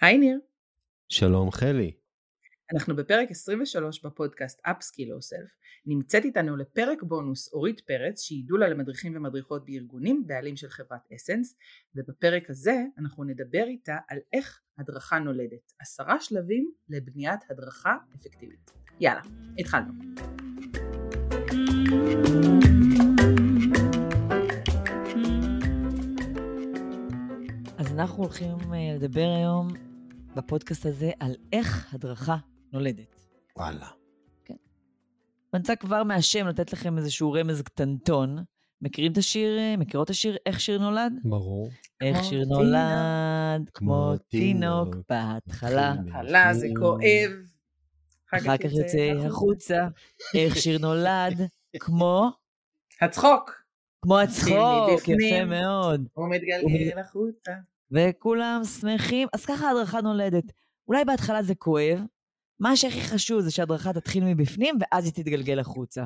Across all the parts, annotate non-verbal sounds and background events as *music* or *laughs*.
היי ניר. שלום חלי. אנחנו בפרק 23 בפודקאסט Upskill Yourself. נמצאת איתנו לפרק בונוס אורית פרץ שהיא דולה למדריכים ומדריכות בארגונים, בעלים של חברת אסנס, ובפרק הזה אנחנו נדבר איתה על איך הדרכה נולדת. עשרה שלבים לבניית הדרכה אפקטיבית. יאללה, התחלנו. אז אנחנו הולכים אה, לדבר היום בפודקאסט הזה על איך הדרכה נולדת. וואלה. כן. אני רוצה כבר מהשם לתת לכם איזשהו רמז קטנטון. מכירים את השיר, מכירות את השיר איך שיר נולד? ברור. איך שיר נולד, כמו תינוק, בהתחלה. בהתחלה זה כואב. אחר כך יוצא החוצה. איך שיר נולד, *laughs* כמו... הצחוק. כמו הצחוק, יפה מאוד. הוא מתגלגל החוצה. וכולם שמחים. אז ככה הדרכה נולדת. אולי בהתחלה זה כואב, מה שהכי חשוב זה שהדרכה תתחיל מבפנים, ואז היא תתגלגל החוצה.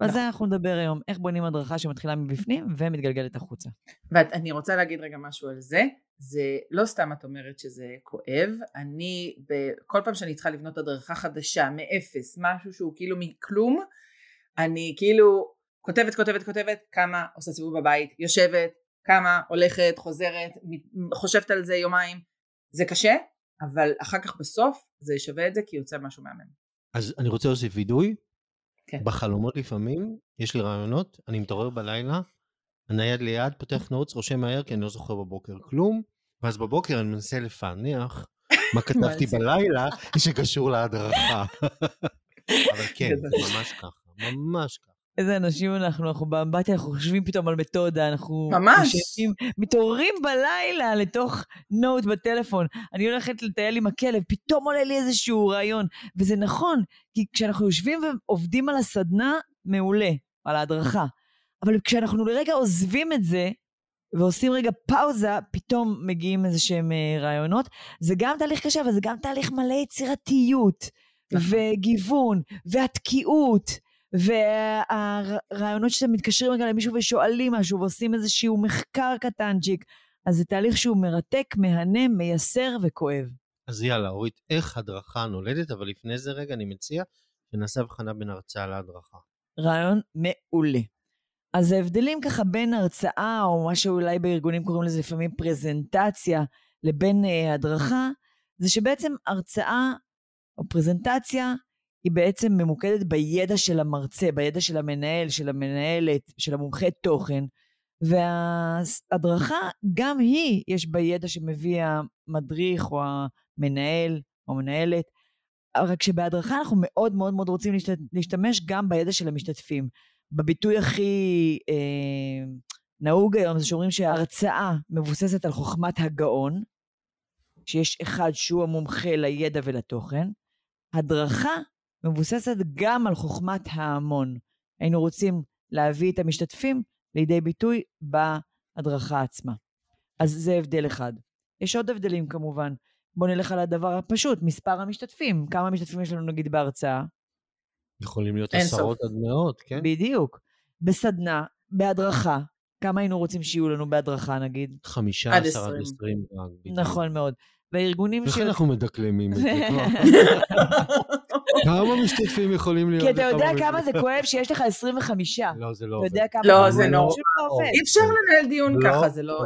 ועל זה נכון. אנחנו נדבר היום, איך בונים הדרכה שמתחילה מבפנים ומתגלגלת החוצה. ואני רוצה להגיד רגע משהו על זה. זה לא סתם את אומרת שזה כואב, אני כל פעם שאני צריכה לבנות הדרכה חדשה מאפס, משהו שהוא כאילו מכלום, אני כאילו כותבת כותבת כותבת כמה עושה סיבוב בבית, יושבת, כמה הולכת, חוזרת, חושבת על זה יומיים, זה קשה, אבל אחר כך בסוף זה ישווה את זה כי יוצא משהו מהמם. אז אני רוצה להוסיף וידוי. כן. בחלומות לפעמים, יש לי רעיונות, אני מתעורר בלילה, הנייד ליד, פותח נוטס, רושם מהר כי אני לא זוכר בבוקר כלום, ואז בבוקר אני מנסה לפענח *laughs* מה כתבתי בלילה שקשור להדרכה. *laughs* אבל כן, ממש ככה, ממש ככה. איזה אנשים אנחנו, אנחנו באמבטיה, אנחנו חושבים פתאום על מתודה, אנחנו... ממש. משנים, מתעוררים בלילה לתוך נוט בטלפון. אני הולכת לטייל עם הכלב, פתאום עולה לי איזשהו רעיון. וזה נכון, כי כשאנחנו יושבים ועובדים על הסדנה, מעולה, על ההדרכה. אבל כשאנחנו לרגע עוזבים את זה, ועושים רגע פאוזה, פתאום מגיעים איזה שהם אה, רעיונות. זה גם תהליך קשה, אבל זה גם תהליך מלא יצירתיות, נכון. וגיוון, והתקיעות. והרעיונות שאתם מתקשרים רגע למישהו ושואלים משהו ועושים איזשהו מחקר קטנצ'יק, אז זה תהליך שהוא מרתק, מהנה, מייסר וכואב. אז יאללה, אורית, איך הדרכה נולדת? אבל לפני זה רגע אני מציע שנעשה הבחנה בין הרצאה להדרכה. רעיון מעולה. אז ההבדלים ככה בין הרצאה, או מה שאולי בארגונים קוראים לזה לפעמים פרזנטציה, לבין אה, הדרכה, זה שבעצם הרצאה או פרזנטציה היא בעצם ממוקדת בידע של המרצה, בידע של המנהל, של המנהלת, של המומחה תוכן, וההדרכה, גם היא, יש בה ידע שמביא המדריך או המנהל או המנהלת, רק שבהדרכה אנחנו מאוד מאוד מאוד רוצים להשתמש גם בידע של המשתתפים. בביטוי הכי אה, נהוג היום זה שאומרים שההרצאה מבוססת על חוכמת הגאון, שיש אחד שהוא המומחה לידע ולתוכן. הדרכה מבוססת גם על חוכמת ההמון. היינו רוצים להביא את המשתתפים לידי ביטוי בהדרכה עצמה. אז זה הבדל אחד. יש עוד הבדלים כמובן. בואו נלך על הדבר הפשוט, מספר המשתתפים. כמה משתתפים יש לנו נגיד בהרצאה? יכולים להיות עשרות עד מאות, כן? בדיוק. בסדנה, בהדרכה, כמה היינו רוצים שיהיו לנו בהדרכה נגיד? חמישה עשר עד עשרים. נכון מאוד. והארגונים ש... איך אנחנו מדקלמים את זה? *laughs* כמה משתתפים יכולים להיות? כי אתה יודע כמה זה כואב שיש לך 25. לא, זה לא עובד. לא, זה לא. אי אפשר לנהל דיון לא ככה, זה לא,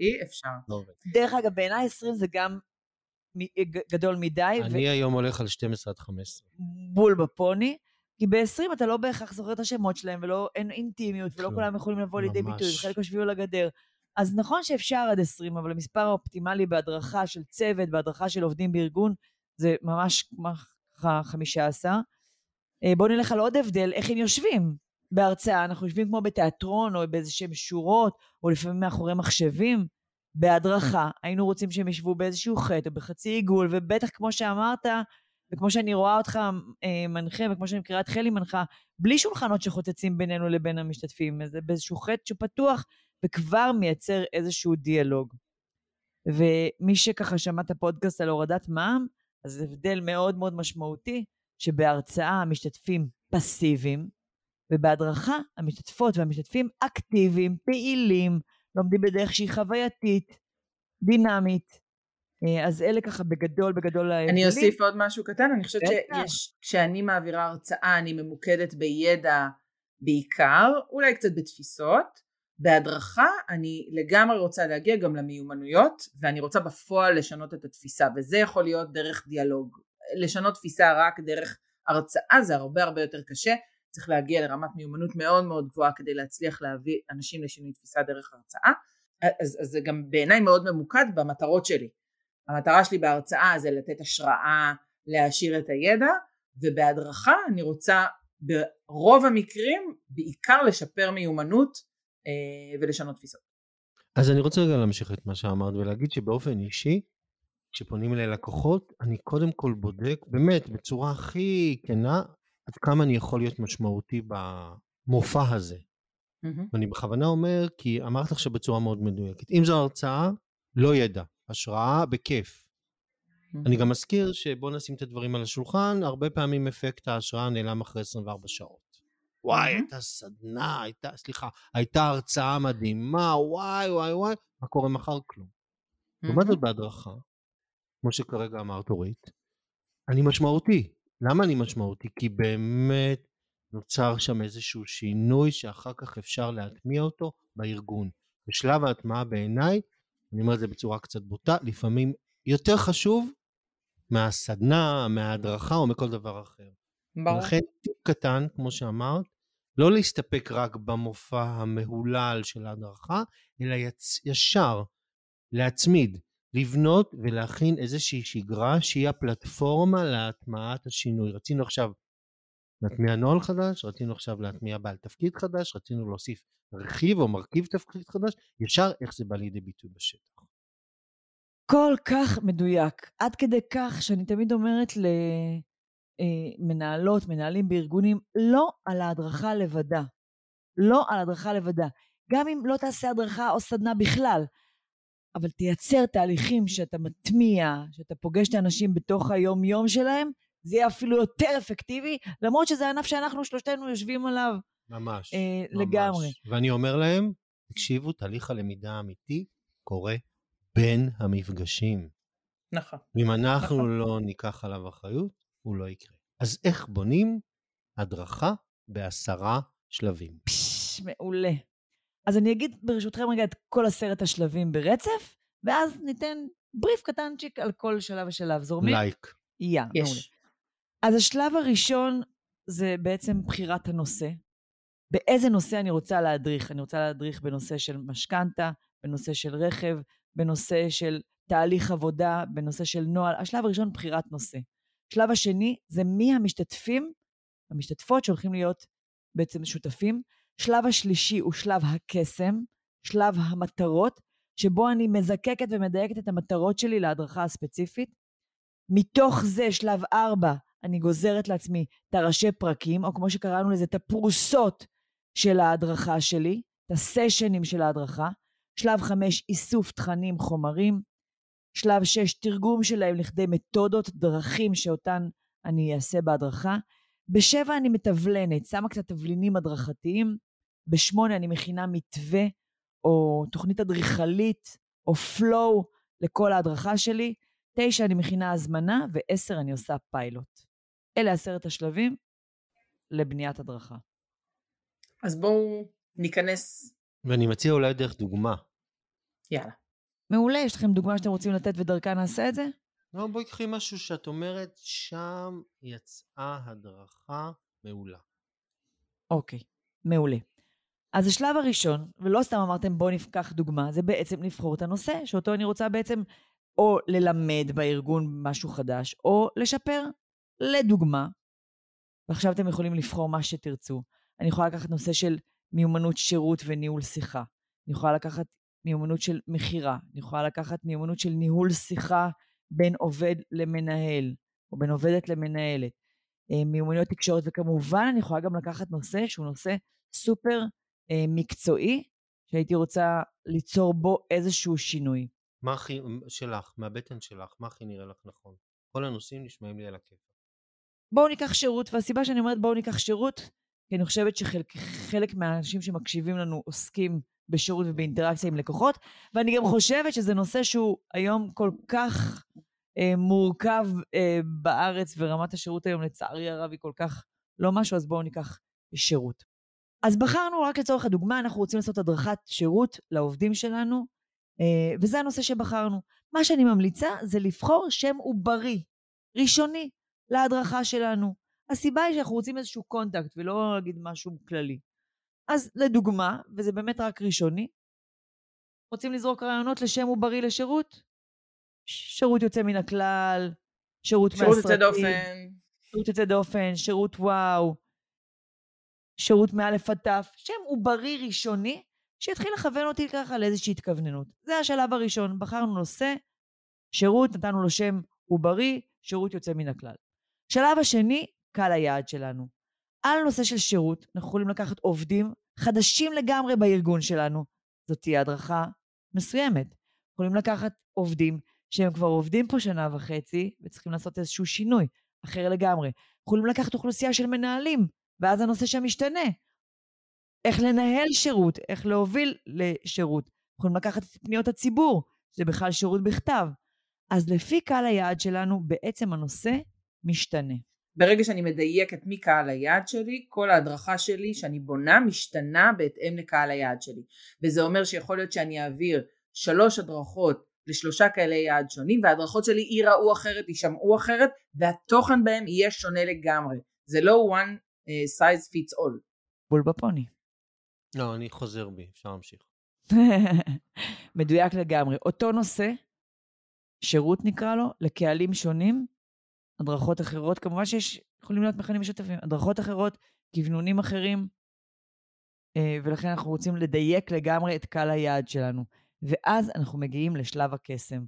אי אפשר. לא דרך אגב, בעיניי 20 זה גם גדול מדי. אני היום הולך על 12 עד 15. בול בפוני. כי ב-20 אתה לא בהכרח זוכר את השמות שלהם, ולא, אין אינטימיות, ולא כולם יכולים לבוא לידי ביטוי, וחלק יושבים על הגדר. אז נכון שאפשר עד 20, אבל המספר האופטימלי בהדרכה של צוות, בהדרכה של עובדים בארגון, זה ממש ככה 15. אה, בואו נלך על עוד הבדל, איך הם יושבים. בהרצאה אנחנו יושבים כמו בתיאטרון, או באיזה שהם שורות, או לפעמים מאחורי מחשבים. בהדרכה היינו רוצים שהם ישבו באיזשהו חטא או בחצי עיגול, ובטח כמו שאמרת, וכמו שאני רואה אותך אה, מנחה, וכמו שאני מכירה את חלי מנחה, בלי שולחנות שחוצצים בינינו לבין המשתתפים, זה באיזשהו חטא שפתוח, וכבר מייצר איזשהו דיאלוג. ומי שככה שמע את הפודקאסט על הורדת מע"מ, אז זה הבדל מאוד מאוד משמעותי, שבהרצאה המשתתפים פסיביים, ובהדרכה המשתתפות והמשתתפים אקטיביים, פעילים, לומדים בדרך שהיא חווייתית, דינמית, אה, אז אלה ככה בגדול בגדול ההבדלים. אני אוסיף עוד משהו קטן, אני חושבת בטח. שיש, כשאני מעבירה הרצאה אני ממוקדת בידע בעיקר, אולי קצת בתפיסות, בהדרכה אני לגמרי רוצה להגיע גם למיומנויות ואני רוצה בפועל לשנות את התפיסה וזה יכול להיות דרך דיאלוג, לשנות תפיסה רק דרך הרצאה זה הרבה הרבה יותר קשה, צריך להגיע לרמת מיומנות מאוד מאוד גבוהה כדי להצליח להביא אנשים לשינוי תפיסה דרך הרצאה, אז, אז זה גם בעיניי מאוד ממוקד במטרות שלי, המטרה שלי בהרצאה זה לתת השראה להעשיר את הידע ובהדרכה אני רוצה ברוב המקרים בעיקר לשפר מיומנות ולשנות תפיסות. אז אני רוצה רגע להמשיך את מה שאמרת ולהגיד שבאופן אישי, כשפונים אליי לקוחות, אני קודם כל בודק, באמת, בצורה הכי כנה, עד כמה אני יכול להיות משמעותי במופע הזה. מהמם. ואני בכוונה אומר, כי אמרת עכשיו בצורה מאוד מדויקת. אם זו הרצאה, לא ידע, השראה בכיף. אני גם מזכיר שבוא נשים את הדברים על השולחן, הרבה פעמים אפקט ההשראה נעלם אחרי 24 שעות. וואי. הייתה סדנה, הייתה, סליחה, הייתה הרצאה מדהימה, וואי, וואי, וואי, מה קורה מחר? כלום. לעומת זאת בהדרכה, כמו שכרגע אמרת אורית, אני משמעותי. למה אני משמעותי? כי באמת נוצר שם איזשהו שינוי שאחר כך אפשר להטמיע אותו בארגון. בשלב ההטמעה בעיניי, אני אומר את זה בצורה קצת בוטה, לפעמים יותר חשוב מהסדנה, מההדרכה או מכל דבר אחר. ברור. לכן טיפ קטן, כמו שאמרת, לא להסתפק רק במופע המהולל של ההדרכה, אלא יצ... ישר להצמיד, לבנות ולהכין איזושהי שגרה שהיא הפלטפורמה להטמעת השינוי. רצינו עכשיו להטמיע נוהל חדש, רצינו עכשיו להטמיע בעל תפקיד חדש, רצינו להוסיף רכיב או מרכיב תפקיד חדש, ישר איך זה בא לידי ביטוי בשטח. כל כך מדויק, עד כדי כך שאני תמיד אומרת למנהלות, מנהלים בארגונים, לא על ההדרכה לבדה. לא על הדרכה לבדה. גם אם לא תעשה הדרכה או סדנה בכלל, אבל תייצר תהליכים שאתה מטמיע, שאתה פוגש את האנשים בתוך היום-יום שלהם, זה יהיה אפילו יותר אפקטיבי, למרות שזה הענף שאנחנו שלושתנו יושבים עליו ממש. אה, ממש. לגמרי. ואני אומר להם, תקשיבו, תהליך הלמידה האמיתי קורה בין המפגשים. נכון. אם אנחנו נכון. לא ניקח עליו אחריות, הוא לא יקרה. אז איך בונים הדרכה בעשרה שלבים? פש, מעולה. אז אני אגיד ברשותכם רגע את כל עשרת השלבים ברצף, ואז ניתן בריף קטנצ'יק על כל שלב ושלב. זורמים? לייק. יא, מעולה. יש. אז השלב הראשון זה בעצם בחירת הנושא. באיזה נושא אני רוצה להדריך? אני רוצה להדריך בנושא של משכנתה, בנושא של רכב, בנושא של תהליך עבודה, בנושא של נוהל. השלב הראשון, בחירת נושא. השלב השני זה מי המשתתפים, המשתתפות שהולכים להיות בעצם שותפים. שלב השלישי הוא שלב הקסם, שלב המטרות, שבו אני מזקקת ומדייקת את המטרות שלי להדרכה הספציפית. מתוך זה, שלב ארבע, אני גוזרת לעצמי את הראשי פרקים, או כמו שקראנו לזה, את הפרוסות של ההדרכה שלי, את הסשנים של ההדרכה. שלב חמש, איסוף תכנים, חומרים. שלב שש, תרגום שלהם לכדי מתודות, דרכים שאותן אני אעשה בהדרכה. בשבע אני מתבלנת, שמה קצת תבלינים הדרכתיים. בשמונה אני מכינה מתווה או תוכנית אדריכלית או flow לכל ההדרכה שלי. תשע אני מכינה הזמנה, ועשר אני עושה פיילוט. אלה עשרת השלבים לבניית הדרכה. אז בואו ניכנס, ואני מציע אולי דרך דוגמה. יאללה. מעולה, יש לכם דוגמה שאתם רוצים לתת ודרכה נעשה את זה? לא, בואי קחי משהו שאת אומרת, שם יצאה הדרכה מעולה. אוקיי, מעולה. אז השלב הראשון, ולא סתם אמרתם בואו ניקח דוגמה, זה בעצם לבחור את הנושא שאותו אני רוצה בעצם או ללמד בארגון משהו חדש, או לשפר. לדוגמה, ועכשיו אתם יכולים לבחור מה שתרצו. אני יכולה לקחת נושא של מיומנות שירות וניהול שיחה. אני יכולה לקחת מיומנות של מכירה. אני יכולה לקחת מיומנות של ניהול שיחה בין עובד למנהל, או בין עובדת למנהלת. אה, מיומנויות תקשורת, וכמובן אני יכולה גם לקחת נושא שהוא נושא סופר אה, מקצועי, שהייתי רוצה ליצור בו איזשהו שינוי. מה הכי, שלך, מהבטן שלך, מה הכי נראה לך נכון? כל הנושאים נשמעים לי על הכיף. בואו ניקח שירות, והסיבה שאני אומרת בואו ניקח שירות, כי אני חושבת שחלק מהאנשים שמקשיבים לנו עוסקים בשירות ובאינטראקציה עם לקוחות, ואני גם חושבת שזה נושא שהוא היום כל כך אה, מורכב אה, בארץ, ורמת השירות היום לצערי הרב היא כל כך לא משהו, אז בואו ניקח שירות. אז בחרנו, רק לצורך הדוגמה, אנחנו רוצים לעשות הדרכת שירות לעובדים שלנו, אה, וזה הנושא שבחרנו. מה שאני ממליצה זה לבחור שם עוברי, ראשוני, להדרכה שלנו. הסיבה היא שאנחנו רוצים איזשהו קונטקט ולא להגיד משהו כללי. אז לדוגמה, וזה באמת רק ראשוני, רוצים לזרוק רעיונות לשם עוברי לשירות? שירות יוצא מן הכלל, שירות מהסרטים. שירות יוצא דופן. שירות יוצא דופן, שירות וואו, שירות מאלף עד תף, שם עוברי ראשוני, שיתחיל לכוון אותי ככה לאיזושהי התכווננות. זה השלב הראשון, בחרנו נושא, שירות, נתנו לו שם עוברי, שירות יוצא מן הכלל. שלב השני, קהל היעד שלנו. על נושא של שירות, אנחנו יכולים לקחת עובדים חדשים לגמרי בארגון שלנו. זאת תהיה הדרכה מסוימת. יכולים לקחת עובדים שהם כבר עובדים פה שנה וחצי וצריכים לעשות איזשהו שינוי אחר לגמרי. יכולים לקחת אוכלוסייה של מנהלים, ואז הנושא שם משתנה. איך לנהל שירות, איך להוביל לשירות. יכולים לקחת את פניות הציבור, שזה בכלל שירות בכתב. אז לפי קהל היעד שלנו, בעצם הנושא משתנה. ברגע שאני מדייקת מי קהל היעד שלי, כל ההדרכה שלי שאני בונה משתנה בהתאם לקהל היעד שלי. וזה אומר שיכול להיות שאני אעביר שלוש הדרכות לשלושה כאלה יעד שונים וההדרכות שלי ייראו אחרת, יישמעו אחרת והתוכן בהם יהיה שונה לגמרי. זה לא one uh, size fits all. בול בפוני. לא, אני חוזר בי, אפשר להמשיך. *laughs* מדויק לגמרי. אותו נושא, שירות נקרא לו, לקהלים שונים, הדרכות אחרות, כמובן שיש, יכולים להיות מכנים משותפים, הדרכות אחרות, כוונונים אחרים, אה, ולכן אנחנו רוצים לדייק לגמרי את קהל היעד שלנו. ואז אנחנו מגיעים לשלב הקסם,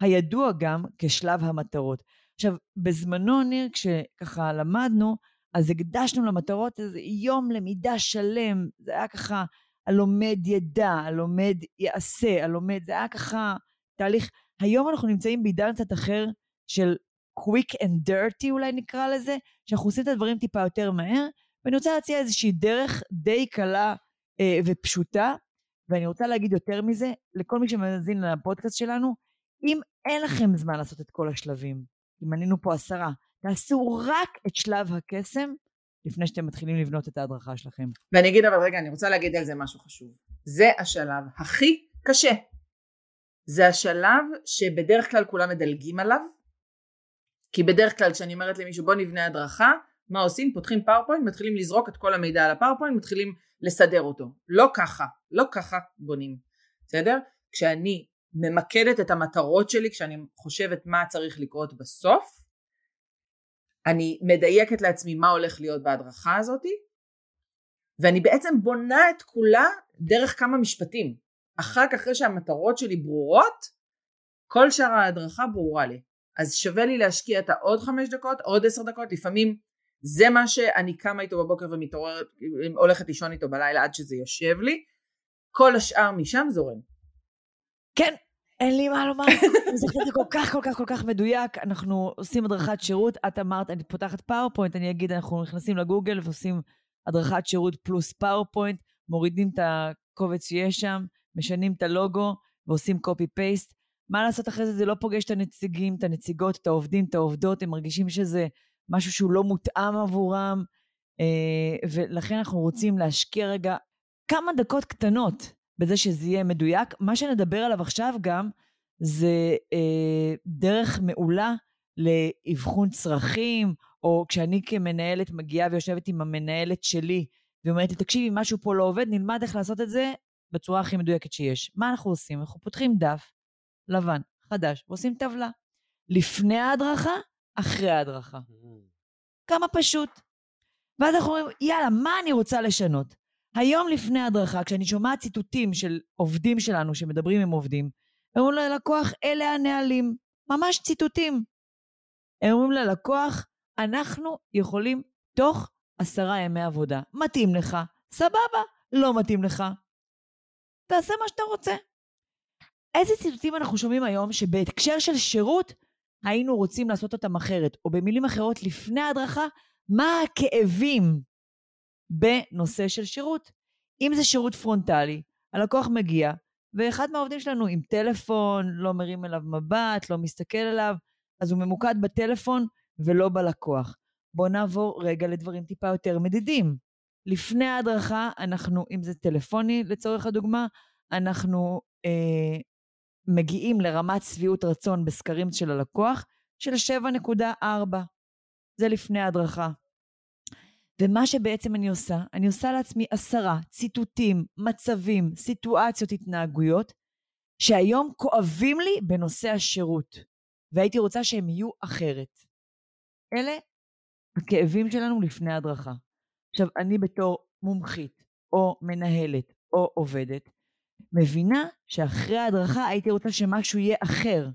הידוע גם כשלב המטרות. עכשיו, בזמנו, ניר, כשככה למדנו, אז הקדשנו למטרות איזה יום למידה שלם, זה היה ככה, הלומד ידע, הלומד יעשה, הלומד, זה היה ככה תהליך. היום אנחנו נמצאים בעידן קצת אחר של quick and dirty אולי נקרא לזה, שאנחנו עושים את הדברים טיפה יותר מהר, ואני רוצה להציע איזושהי דרך די קלה אה, ופשוטה, ואני רוצה להגיד יותר מזה, לכל מי שמאזין לפודקאסט שלנו, אם אין לכם זמן לעשות את כל השלבים, אם מנינו פה עשרה, תעשו רק את שלב הקסם לפני שאתם מתחילים לבנות את ההדרכה שלכם. ואני אגיד אבל רגע, אני רוצה להגיד על זה משהו חשוב. זה השלב הכי קשה. זה השלב שבדרך כלל כולם מדלגים עליו, כי בדרך כלל כשאני אומרת למישהו בוא נבנה הדרכה, מה עושים? פותחים PowerPoint, מתחילים לזרוק את כל המידע על ה PowerPoint, מתחילים לסדר אותו. לא ככה, לא ככה בונים, בסדר? כשאני ממקדת את המטרות שלי, כשאני חושבת מה צריך לקרות בסוף, אני מדייקת לעצמי מה הולך להיות בהדרכה הזאתי, ואני בעצם בונה את כולה דרך כמה משפטים. אחר כך, אחרי שהמטרות שלי ברורות, כל שאר ההדרכה ברורה לי. אז שווה לי להשקיע את העוד חמש דקות, עוד עשר דקות, לפעמים זה מה שאני קמה איתו בבוקר ומתעוררת, הולכת לישון איתו בלילה עד שזה יושב לי, כל השאר משם זורם. כן, אין לי מה לומר, *laughs* זה כל כך כל כך כל כך מדויק, אנחנו עושים הדרכת שירות, את אמרת, אני פותחת PowerPoint, אני אגיד, אנחנו נכנסים לגוגל ועושים הדרכת שירות פלוס PowerPoint, מורידים את הקובץ שיש שם, משנים את הלוגו ועושים copy paste. מה לעשות אחרי זה? זה לא פוגש את הנציגים, את הנציגות, את העובדים, את העובדות, הם מרגישים שזה משהו שהוא לא מותאם עבורם, אה, ולכן אנחנו רוצים להשקיע רגע כמה דקות קטנות בזה שזה יהיה מדויק. מה שנדבר עליו עכשיו גם, זה אה, דרך מעולה לאבחון צרכים, או כשאני כמנהלת מגיעה ויושבת עם המנהלת שלי, ואומרת לי, תקשיבי, משהו פה לא עובד, נלמד איך לעשות את זה בצורה הכי מדויקת שיש. מה אנחנו עושים? אנחנו פותחים דף לבן, חדש, ועושים טבלה. לפני ההדרכה, אחרי ההדרכה. Mm. כמה פשוט. ואז אנחנו אומרים, יאללה, מה אני רוצה לשנות? היום לפני ההדרכה, כשאני שומעת ציטוטים של עובדים שלנו שמדברים עם עובדים, הם אומרים ללקוח, אלה הנהלים. ממש ציטוטים. הם אומרים ללקוח, אנחנו יכולים תוך עשרה ימי עבודה. מתאים לך, סבבה, לא מתאים לך. תעשה מה שאתה רוצה. איזה ציטוטים אנחנו שומעים היום שבהקשר של שירות היינו רוצים לעשות אותם אחרת, או במילים אחרות, לפני ההדרכה, מה הכאבים בנושא של שירות. אם זה שירות פרונטלי, הלקוח מגיע, ואחד מהעובדים שלנו עם טלפון, לא מרים אליו מבט, לא מסתכל עליו, אז הוא ממוקד בטלפון ולא בלקוח. בואו נעבור רגע לדברים טיפה יותר מדידים. לפני ההדרכה, אנחנו, אם זה טלפוני לצורך הדוגמה, אנחנו אה, מגיעים לרמת שביעות רצון בסקרים של הלקוח של 7.4. זה לפני ההדרכה. ומה שבעצם אני עושה, אני עושה לעצמי עשרה ציטוטים, מצבים, סיטואציות, התנהגויות, שהיום כואבים לי בנושא השירות, והייתי רוצה שהם יהיו אחרת. אלה הכאבים שלנו לפני הדרכה. עכשיו, אני בתור מומחית, או מנהלת, או עובדת, מבינה שאחרי ההדרכה הייתי רוצה שמשהו יהיה אחר.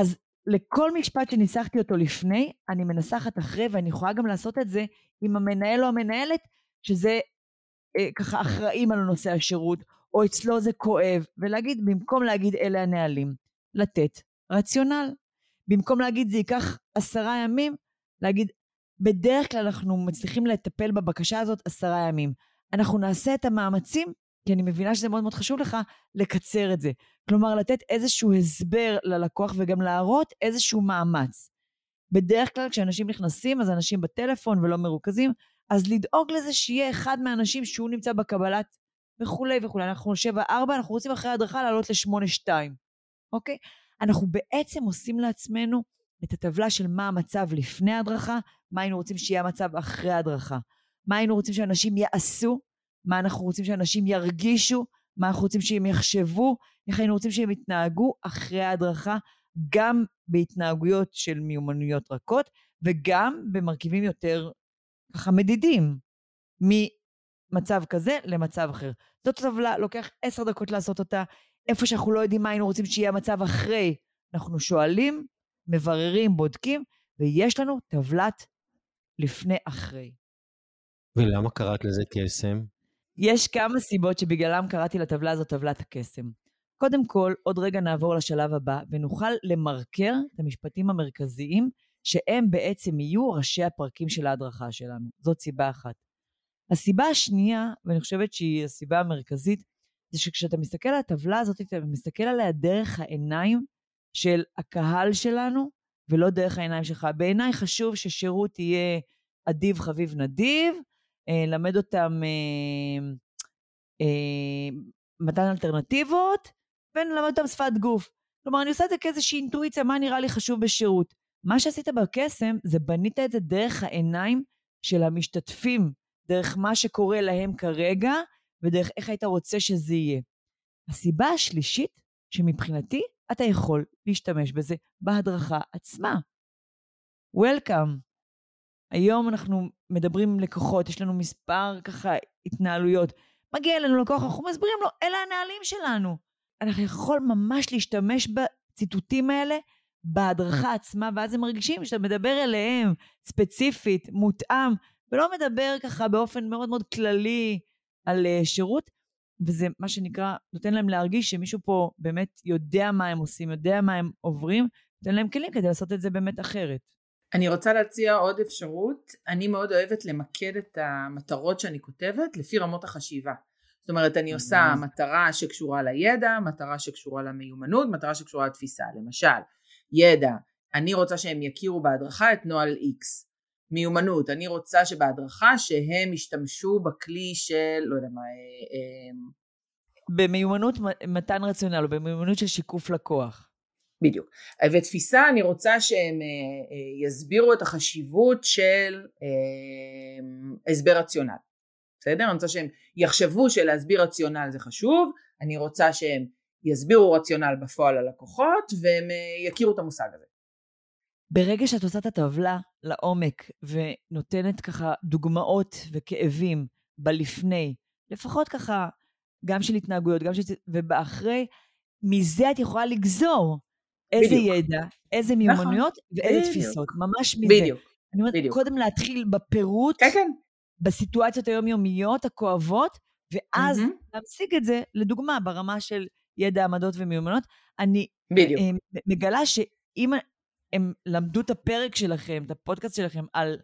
אז לכל משפט שניסחתי אותו לפני, אני מנסחת אחרי, ואני יכולה גם לעשות את זה עם המנהל או המנהלת, שזה אה, ככה אחראים על נושא השירות, או אצלו זה כואב, ולהגיד, במקום להגיד אלה הנהלים, לתת רציונל. במקום להגיד זה ייקח עשרה ימים, להגיד, בדרך כלל אנחנו מצליחים לטפל בבקשה הזאת עשרה ימים. אנחנו נעשה את המאמצים, כי אני מבינה שזה מאוד מאוד חשוב לך, לקצר את זה. כלומר, לתת איזשהו הסבר ללקוח וגם להראות איזשהו מאמץ. בדרך כלל כשאנשים נכנסים, אז אנשים בטלפון ולא מרוכזים, אז לדאוג לזה שיהיה אחד מהאנשים שהוא נמצא בקבלת וכולי וכולי. אנחנו שבע ארבע, אנחנו רוצים אחרי ההדרכה לעלות לשמונה שתיים, אוקיי? אנחנו בעצם עושים לעצמנו את הטבלה של מה המצב לפני ההדרכה, מה היינו רוצים שיהיה המצב אחרי ההדרכה. מה היינו רוצים שאנשים יעשו, מה אנחנו רוצים שאנשים ירגישו, מה אנחנו רוצים שהם יחשבו, איך היינו רוצים שהם יתנהגו אחרי ההדרכה, גם בהתנהגויות של מיומנויות רכות, וגם במרכיבים יותר ככה מדידים, ממצב כזה למצב אחר. זאת טבלה, לוקח עשר דקות לעשות אותה. איפה שאנחנו לא יודעים מה היינו רוצים שיהיה המצב אחרי, אנחנו שואלים, מבררים, בודקים, ויש לנו טבלת לפני-אחרי. ולמה קראת לזה קסם? יש כמה סיבות שבגללם קראתי לטבלה הזאת טבלת הקסם. קודם כל, עוד רגע נעבור לשלב הבא, ונוכל למרקר את המשפטים המרכזיים, שהם בעצם יהיו ראשי הפרקים של ההדרכה שלנו. זאת סיבה אחת. הסיבה השנייה, ואני חושבת שהיא הסיבה המרכזית, זה שכשאתה מסתכל על הטבלה הזאת, אתה מסתכל עליה דרך העיניים של הקהל שלנו, ולא דרך העיניים שלך. בעיניי חשוב ששירות יהיה אדיב, חביב, נדיב, למד אותם אה, אה, מתן אלטרנטיבות, ולמד אותם שפת גוף. כלומר, אני עושה את זה כאיזושהי אינטואיציה, מה נראה לי חשוב בשירות. מה שעשית בקסם, זה בנית את זה דרך העיניים של המשתתפים, דרך מה שקורה להם כרגע, ודרך איך היית רוצה שזה יהיה. הסיבה השלישית, שמבחינתי אתה יכול להשתמש בזה בהדרכה עצמה. Welcome. היום אנחנו מדברים עם לקוחות, יש לנו מספר ככה התנהלויות. מגיע אלינו לקוח, אנחנו מסבירים לו, אלה הנהלים שלנו. אנחנו יכול ממש להשתמש בציטוטים האלה בהדרכה עצמה, ואז הם מרגישים שאתה מדבר אליהם ספציפית, מותאם, ולא מדבר ככה באופן מאוד מאוד כללי על uh, שירות, וזה מה שנקרא, נותן להם להרגיש שמישהו פה באמת יודע מה הם עושים, יודע מה הם עוברים, נותן להם כלים כדי לעשות את זה באמת אחרת. אני רוצה להציע עוד אפשרות, אני מאוד אוהבת למקד את המטרות שאני כותבת לפי רמות החשיבה. זאת אומרת אני עושה מטרה שקשורה לידע, מטרה שקשורה למיומנות, מטרה שקשורה לתפיסה. למשל, ידע, אני רוצה שהם יכירו בהדרכה את נוהל X. מיומנות, אני רוצה שבהדרכה שהם ישתמשו בכלי של, לא יודע מה, אה, אה, במיומנות מתן רציונל או במיומנות של שיקוף לקוח. בדיוק. ותפיסה, אני רוצה שהם אה, יסבירו את החשיבות של הסבר רציונל. בסדר? אני רוצה שהם יחשבו שלהסביר רציונל זה חשוב, אני רוצה שהם יסבירו רציונל בפועל ללקוחות והם יכירו את המושג הזה. ברגע שאת עושה את הטבלה לעומק ונותנת ככה דוגמאות וכאבים בלפני, לפחות ככה, גם של התנהגויות, גם של... ובאחרי, מזה את יכולה לגזור איזה בדיוק. ידע, איזה נכון. מיומנויות נכון. ואיזה בדיוק. תפיסות, ממש מזה. בדיוק. אני אומרת, בדיוק. קודם להתחיל בפירוט, כן, כן. בסיטואציות היומיומיות הכואבות, ואז mm-hmm. להמשיג את זה, לדוגמה, ברמה של ידע, עמדות ומיומנויות. אני בדיוק. מגלה שאם הם למדו את הפרק שלכם, את הפודקאסט שלכם, על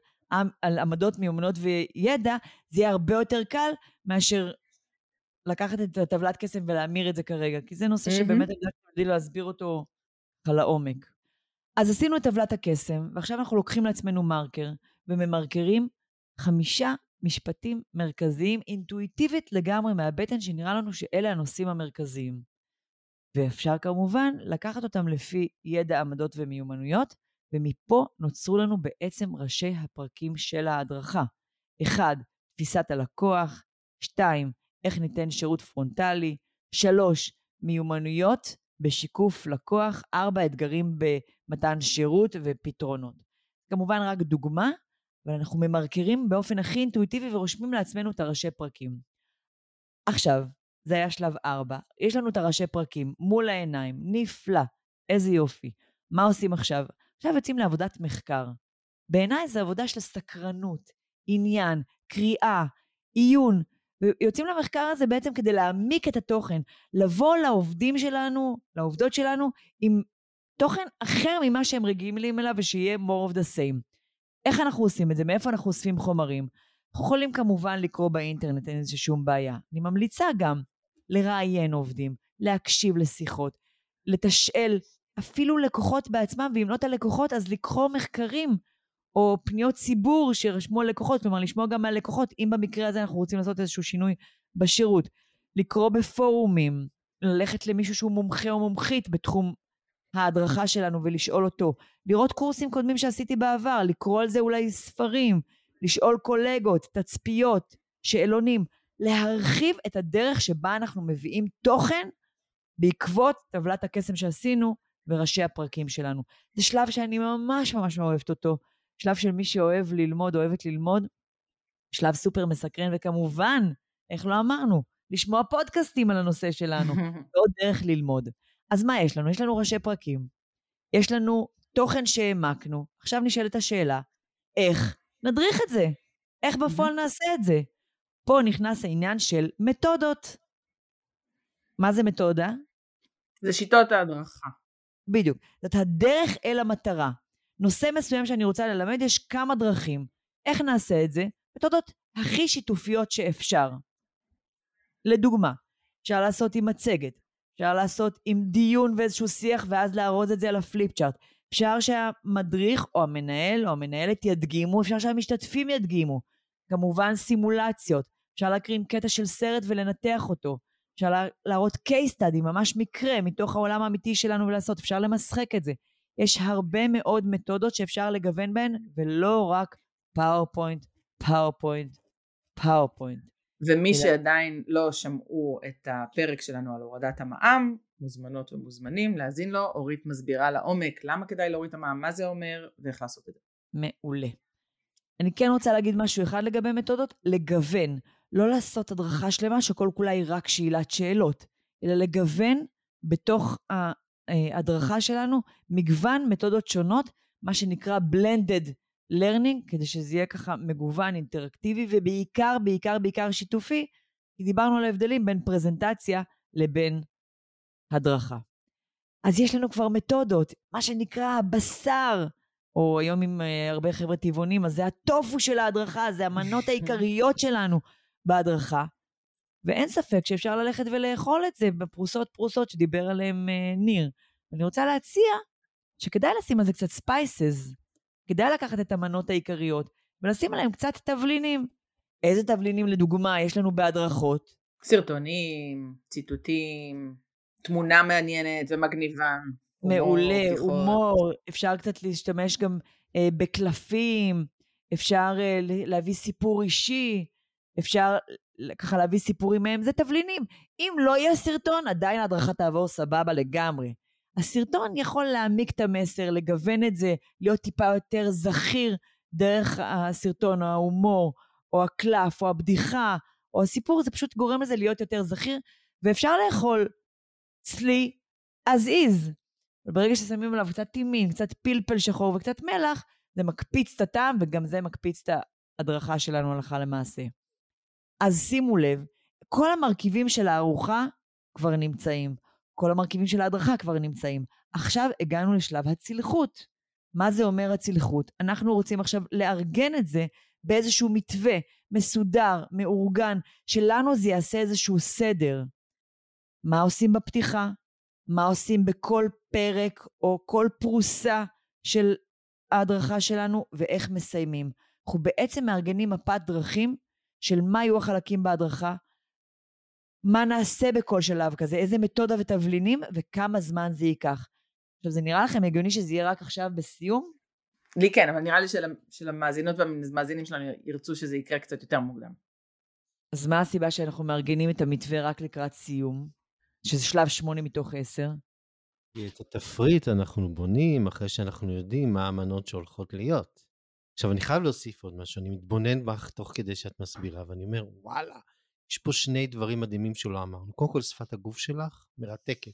על עמדות מיומנות וידע, זה יהיה הרבה יותר קל מאשר לקחת את הטבלת קסם ולהמיר את זה כרגע, כי זה נושא שבאמת אני להסביר אותו לעומק. אז עשינו את טבלת הקסם, ועכשיו אנחנו לוקחים לעצמנו מרקר, וממרקרים חמישה משפטים מרכזיים, אינטואיטיבית לגמרי מהבטן, שנראה לנו שאלה הנושאים המרכזיים. ואפשר כמובן לקחת אותם לפי ידע, עמדות ומיומנויות, ומפה נוצרו לנו בעצם ראשי הפרקים של ההדרכה. 1. תפיסת הלקוח, 2. איך ניתן שירות פרונטלי, 3. מיומנויות בשיקוף לקוח, 4. אתגרים במתן שירות ופתרונות. כמובן רק דוגמה, אבל אנחנו ממרקרים באופן הכי אינטואיטיבי ורושמים לעצמנו את הראשי פרקים. עכשיו, זה היה שלב 4. יש לנו את הראשי פרקים מול העיניים, נפלא, איזה יופי. מה עושים עכשיו? עכשיו יוצאים לעבודת מחקר. בעיניי זו עבודה של סקרנות, עניין, קריאה, עיון. ויוצאים למחקר הזה בעצם כדי להעמיק את התוכן, לבוא לעובדים שלנו, לעובדות שלנו, עם תוכן אחר ממה שהם רגילים אליו ושיהיה more of the same. איך אנחנו עושים את זה? מאיפה אנחנו אוספים חומרים? אנחנו יכולים כמובן לקרוא באינטרנט, אין איזה שום בעיה. אני ממליצה גם לראיין עובדים, להקשיב לשיחות, לתשאל אפילו לקוחות בעצמם, ואם לא את הלקוחות, אז לקרוא מחקרים או פניות ציבור שרשמו לקוחות, כלומר לשמוע גם מהלקוחות, אם במקרה הזה אנחנו רוצים לעשות איזשהו שינוי בשירות. לקרוא בפורומים, ללכת למישהו שהוא מומחה או מומחית בתחום ההדרכה שלנו ולשאול אותו. לראות קורסים קודמים שעשיתי בעבר, לקרוא על זה אולי ספרים, לשאול קולגות, תצפיות, שאלונים, להרחיב את הדרך שבה אנחנו מביאים תוכן בעקבות טבלת הקסם שעשינו וראשי הפרקים שלנו. זה שלב שאני ממש ממש אוהבת אותו. שלב של מי שאוהב ללמוד, אוהבת ללמוד. שלב סופר מסקרן, וכמובן, איך לא אמרנו? לשמוע פודקאסטים על הנושא שלנו, *laughs* ועוד דרך ללמוד. אז מה יש לנו? יש לנו ראשי פרקים, יש לנו תוכן שהעמקנו, עכשיו נשאלת השאלה, איך נדריך את זה? איך בפועל נעשה את זה? פה נכנס העניין של מתודות. מה זה מתודה? זה שיטות ההדרכה. בדיוק. זאת הדרך אל המטרה. נושא מסוים שאני רוצה ללמד, יש כמה דרכים. איך נעשה את זה? מתודות הכי שיתופיות שאפשר. לדוגמה, אפשר לעשות עם מצגת, אפשר לעשות עם דיון ואיזשהו שיח ואז לארוז את זה על הפליפ צ'ארט. אפשר שהמדריך או המנהל או המנהלת ידגימו, אפשר שהמשתתפים ידגימו. כמובן סימולציות, אפשר להקרין קטע של סרט ולנתח אותו. אפשר להראות case study, ממש מקרה, מתוך העולם האמיתי שלנו ולעשות, אפשר למשחק את זה. יש הרבה מאוד מתודות שאפשר לגוון בהן, ולא רק PowerPoint, PowerPoint, PowerPoint. ומי שעדיין לא שמעו את הפרק שלנו על הורדת המע"מ, מוזמנות ומוזמנים להאזין לו, אורית מסבירה לעומק למה כדאי להוריד את המע"מ, מה זה אומר ואיך לעשות את זה. מעולה. אני כן רוצה להגיד משהו אחד לגבי מתודות, לגוון. לא לעשות הדרכה שלמה שכל כולה היא רק שאלת שאלות, אלא לגוון בתוך ההדרכה שלנו מגוון מתודות שונות, מה שנקרא blended learning, כדי שזה יהיה ככה מגוון, אינטראקטיבי, ובעיקר, בעיקר, בעיקר שיתופי, כי דיברנו על ההבדלים בין פרזנטציה לבין הדרכה. אז יש לנו כבר מתודות, מה שנקרא הבשר, או היום עם uh, הרבה חבר'ה טבעונים, אז זה הטופו של ההדרכה, זה המנות *laughs* העיקריות שלנו בהדרכה. ואין ספק שאפשר ללכת ולאכול את זה בפרוסות פרוסות שדיבר עליהן uh, ניר. אני רוצה להציע שכדאי לשים על זה קצת ספייסס, כדאי לקחת את המנות העיקריות ולשים עליהן קצת תבלינים. איזה תבלינים לדוגמה יש לנו בהדרכות? סרטונים, ציטוטים, תמונה מעניינת ומגניבה. מעולה, הומור, אפשר קצת להשתמש גם אה, בקלפים, אפשר אה, להביא סיפור אישי, אפשר ככה להביא סיפורים מהם, זה תבלינים. אם לא יהיה סרטון, עדיין ההדרכה תעבור סבבה לגמרי. הסרטון יכול להעמיק את המסר, לגוון את זה, להיות טיפה יותר זכיר דרך הסרטון, או ההומור, או הקלף, או הבדיחה, או הסיפור, זה פשוט גורם לזה להיות יותר זכיר, ואפשר לאכול צלי as is. וברגע ששמים עליו קצת טימין, קצת פלפל שחור וקצת מלח, זה מקפיץ את הטעם, וגם זה מקפיץ את ההדרכה שלנו הלכה למעשה. אז שימו לב, כל המרכיבים של הארוחה כבר נמצאים. כל המרכיבים של ההדרכה כבר נמצאים. עכשיו הגענו לשלב הצלחות. מה זה אומר הצלחות. אנחנו רוצים עכשיו לארגן את זה באיזשהו מתווה מסודר, מאורגן, שלנו זה יעשה איזשהו סדר. מה עושים בפתיחה? מה עושים בכל פרק או כל פרוסה של ההדרכה שלנו, ואיך מסיימים. אנחנו בעצם מארגנים מפת דרכים של מה יהיו החלקים בהדרכה, מה נעשה בכל שלב כזה, איזה מתודה ותבלינים, וכמה זמן זה ייקח. עכשיו, זה נראה לכם הגיוני שזה יהיה רק עכשיו בסיום? לי כן, אבל נראה לי של, שלמאזינות והמאזינים שלנו ירצו שזה יקרה קצת יותר מוקדם. אז מה הסיבה שאנחנו מארגנים את המתווה רק לקראת סיום? שזה שלב שמונה מתוך עשר? כי את התפריט אנחנו בונים אחרי שאנחנו יודעים מה המנות שהולכות להיות. עכשיו, אני חייב להוסיף עוד משהו, אני מתבונן בך תוך כדי שאת מסבירה, ואני אומר, וואלה, יש פה שני דברים מדהימים שלא אמרנו. קודם כל, שפת הגוף שלך מרתקת.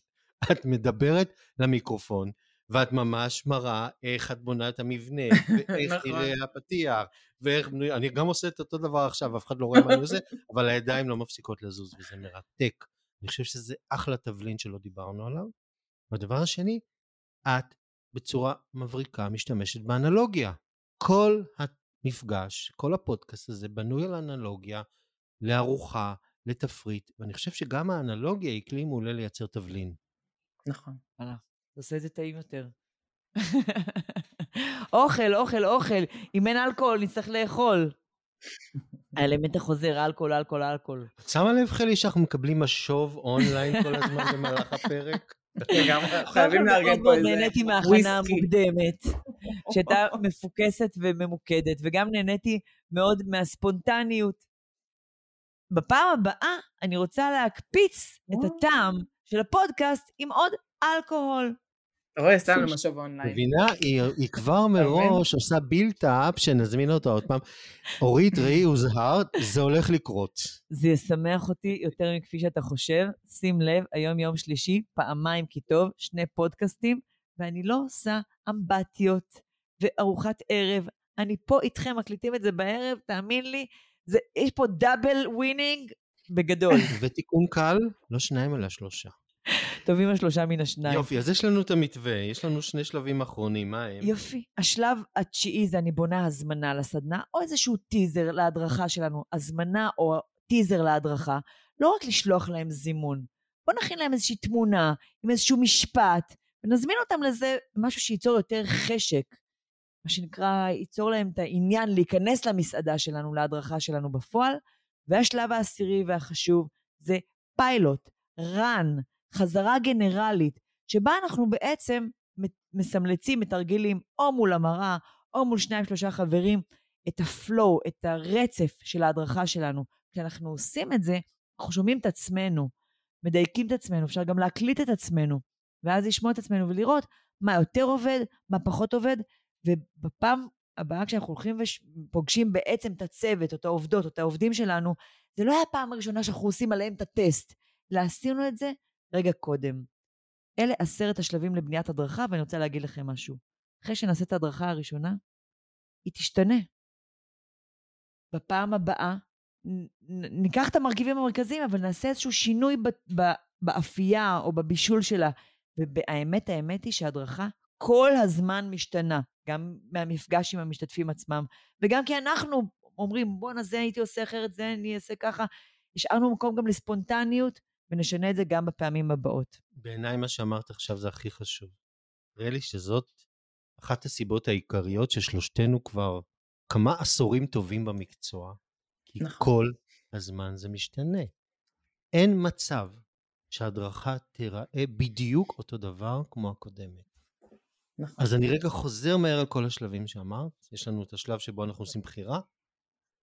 את מדברת למיקרופון, ואת ממש מראה איך את בונה את המבנה, ואיך *laughs* נכון. נראה הפתיח, ואיך בנוי, אני גם עושה את אותו דבר עכשיו, אף אחד לא רואה מה אני עושה, *laughs* אבל הידיים לא מפסיקות לזוז, וזה מרתק. אני חושב שזה אחלה תבלין שלא דיברנו עליו. והדבר השני, את בצורה מבריקה משתמשת באנלוגיה. כל המפגש, כל הפודקאסט הזה בנוי על אנלוגיה לארוחה, לתפריט, ואני חושב שגם האנלוגיה היא כלי מעולה לייצר תבלין. נכון. וואלה, זה עושה את זה טעים יותר. *laughs* אוכל, אוכל, אוכל. אם אין אלכוהול, נצטרך לאכול. *laughs* האלמנט החוזר, אלכוהול, אלכוהול, אלכוהול. את שמה לב, חלי, שאנחנו מקבלים משוב אונליין כל הזמן במהלך הפרק? חייבים לארגן פה איזה נהניתי מההכנה המוקדמת, שהייתה *laughs* מפוקסת וממוקדת, וגם נהניתי מאוד מהספונטניות. בפעם הבאה אני רוצה להקפיץ את הטעם של הפודקאסט עם עוד אלכוהול. אתה רואה, סתם למשוב אונליין. מבינה? היא כבר מראש עושה בילט-אפ שנזמין אותו עוד פעם. אורית, ראי, הוזהרת, זה הולך לקרות. זה ישמח אותי יותר מכפי שאתה חושב. שים לב, היום יום שלישי, פעמיים כי טוב, שני פודקאסטים, ואני לא עושה אמבטיות וארוחת ערב. אני פה איתכם, מקליטים את זה בערב, תאמין לי, זה, יש פה double winning בגדול. *laughs* ותיקון קל, לא שניים אלא שלושה. טובים השלושה מן השניים. יופי, אז יש לנו את המתווה, יש לנו שני שלבים אחרונים, מה הם? יופי. השלב התשיעי זה אני בונה הזמנה לסדנה, או איזשהו טיזר להדרכה שלנו. הזמנה או טיזר להדרכה, לא רק לשלוח להם זימון. בוא נכין להם איזושהי תמונה, עם איזשהו משפט, ונזמין אותם לזה משהו שייצור יותר חשק. מה שנקרא, ייצור להם את העניין להיכנס למסעדה שלנו, להדרכה שלנו בפועל. והשלב העשירי והחשוב זה פיילוט, run, חזרה גנרלית, שבה אנחנו בעצם מסמלצים, מתרגלים, או מול המראה, או מול שניים שלושה חברים, את הפלואו, את הרצף של ההדרכה שלנו. כשאנחנו עושים את זה, אנחנו שומעים את עצמנו, מדייקים את עצמנו, אפשר גם להקליט את עצמנו, ואז לשמוע את עצמנו ולראות מה יותר עובד, מה פחות עובד, ובפעם הבאה כשאנחנו הולכים ופוגשים בעצם את הצוות, או את העובדות, או את העובדים שלנו, זה לא היה הפעם הראשונה שאנחנו עושים עליהם את הטסט, אלא עשינו את זה רגע קודם. אלה עשרת השלבים לבניית הדרכה, ואני רוצה להגיד לכם משהו. אחרי שנעשה את ההדרכה הראשונה, היא תשתנה. בפעם הבאה, ניקח את המרכיבים המרכזיים, אבל נעשה איזשהו שינוי באפייה או בבישול שלה. והאמת, האמת היא שההדרכה כל הזמן משתנה, גם מהמפגש עם המשתתפים עצמם, וגם כי אנחנו אומרים, בואנה, זה הייתי עושה אחרת, זה אני אעשה ככה. השארנו מקום גם לספונטניות, ונשנה את זה גם בפעמים הבאות. בעיניי מה שאמרת עכשיו זה הכי חשוב. נראה לי שזאת אחת הסיבות העיקריות ששלושתנו כבר כמה עשורים טובים במקצוע, כי נכון. כל הזמן זה משתנה. אין מצב שההדרכה תיראה בדיוק אותו דבר כמו הקודמת. נכון. אז אני רגע חוזר מהר על כל השלבים שאמרת. יש לנו את השלב שבו אנחנו עושים בחירה,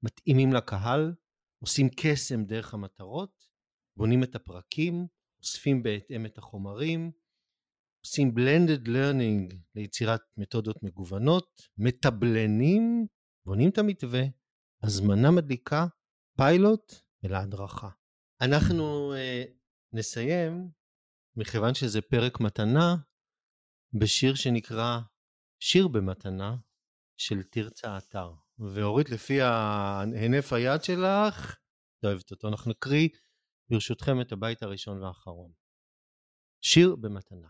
מתאימים לקהל, עושים קסם דרך המטרות, בונים את הפרקים, אוספים בהתאם את החומרים, עושים blended learning ליצירת מתודות מגוונות, מתבלנים, בונים את המתווה, הזמנה מדליקה, פיילוט ולהדרכה. אנחנו uh, נסיים, מכיוון שזה פרק מתנה, בשיר שנקרא שיר במתנה של תרצה אתר. ואורית, לפי ההינף היד שלך, את אוהבת אותו, אנחנו נקריא ברשותכם את הבית הראשון והאחרון. שיר במתנה.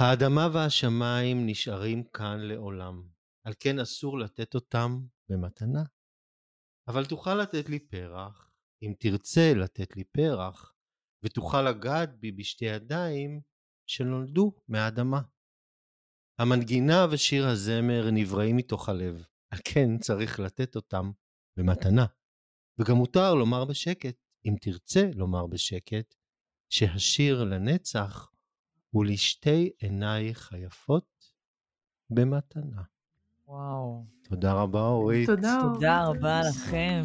האדמה והשמיים נשארים כאן לעולם, על כן אסור לתת אותם במתנה. אבל תוכל לתת לי פרח, אם תרצה לתת לי פרח, ותוכל לגעת בי בשתי ידיים שנולדו מהאדמה. המנגינה ושיר הזמר נבראים מתוך הלב, על כן צריך לתת אותם במתנה. וגם מותר לומר בשקט, אם תרצה לומר בשקט, שהשיר לנצח הוא לשתי עינייך היפות במתנה. וואו. תודה רבה אורית. תודה. תודה רבה לכם.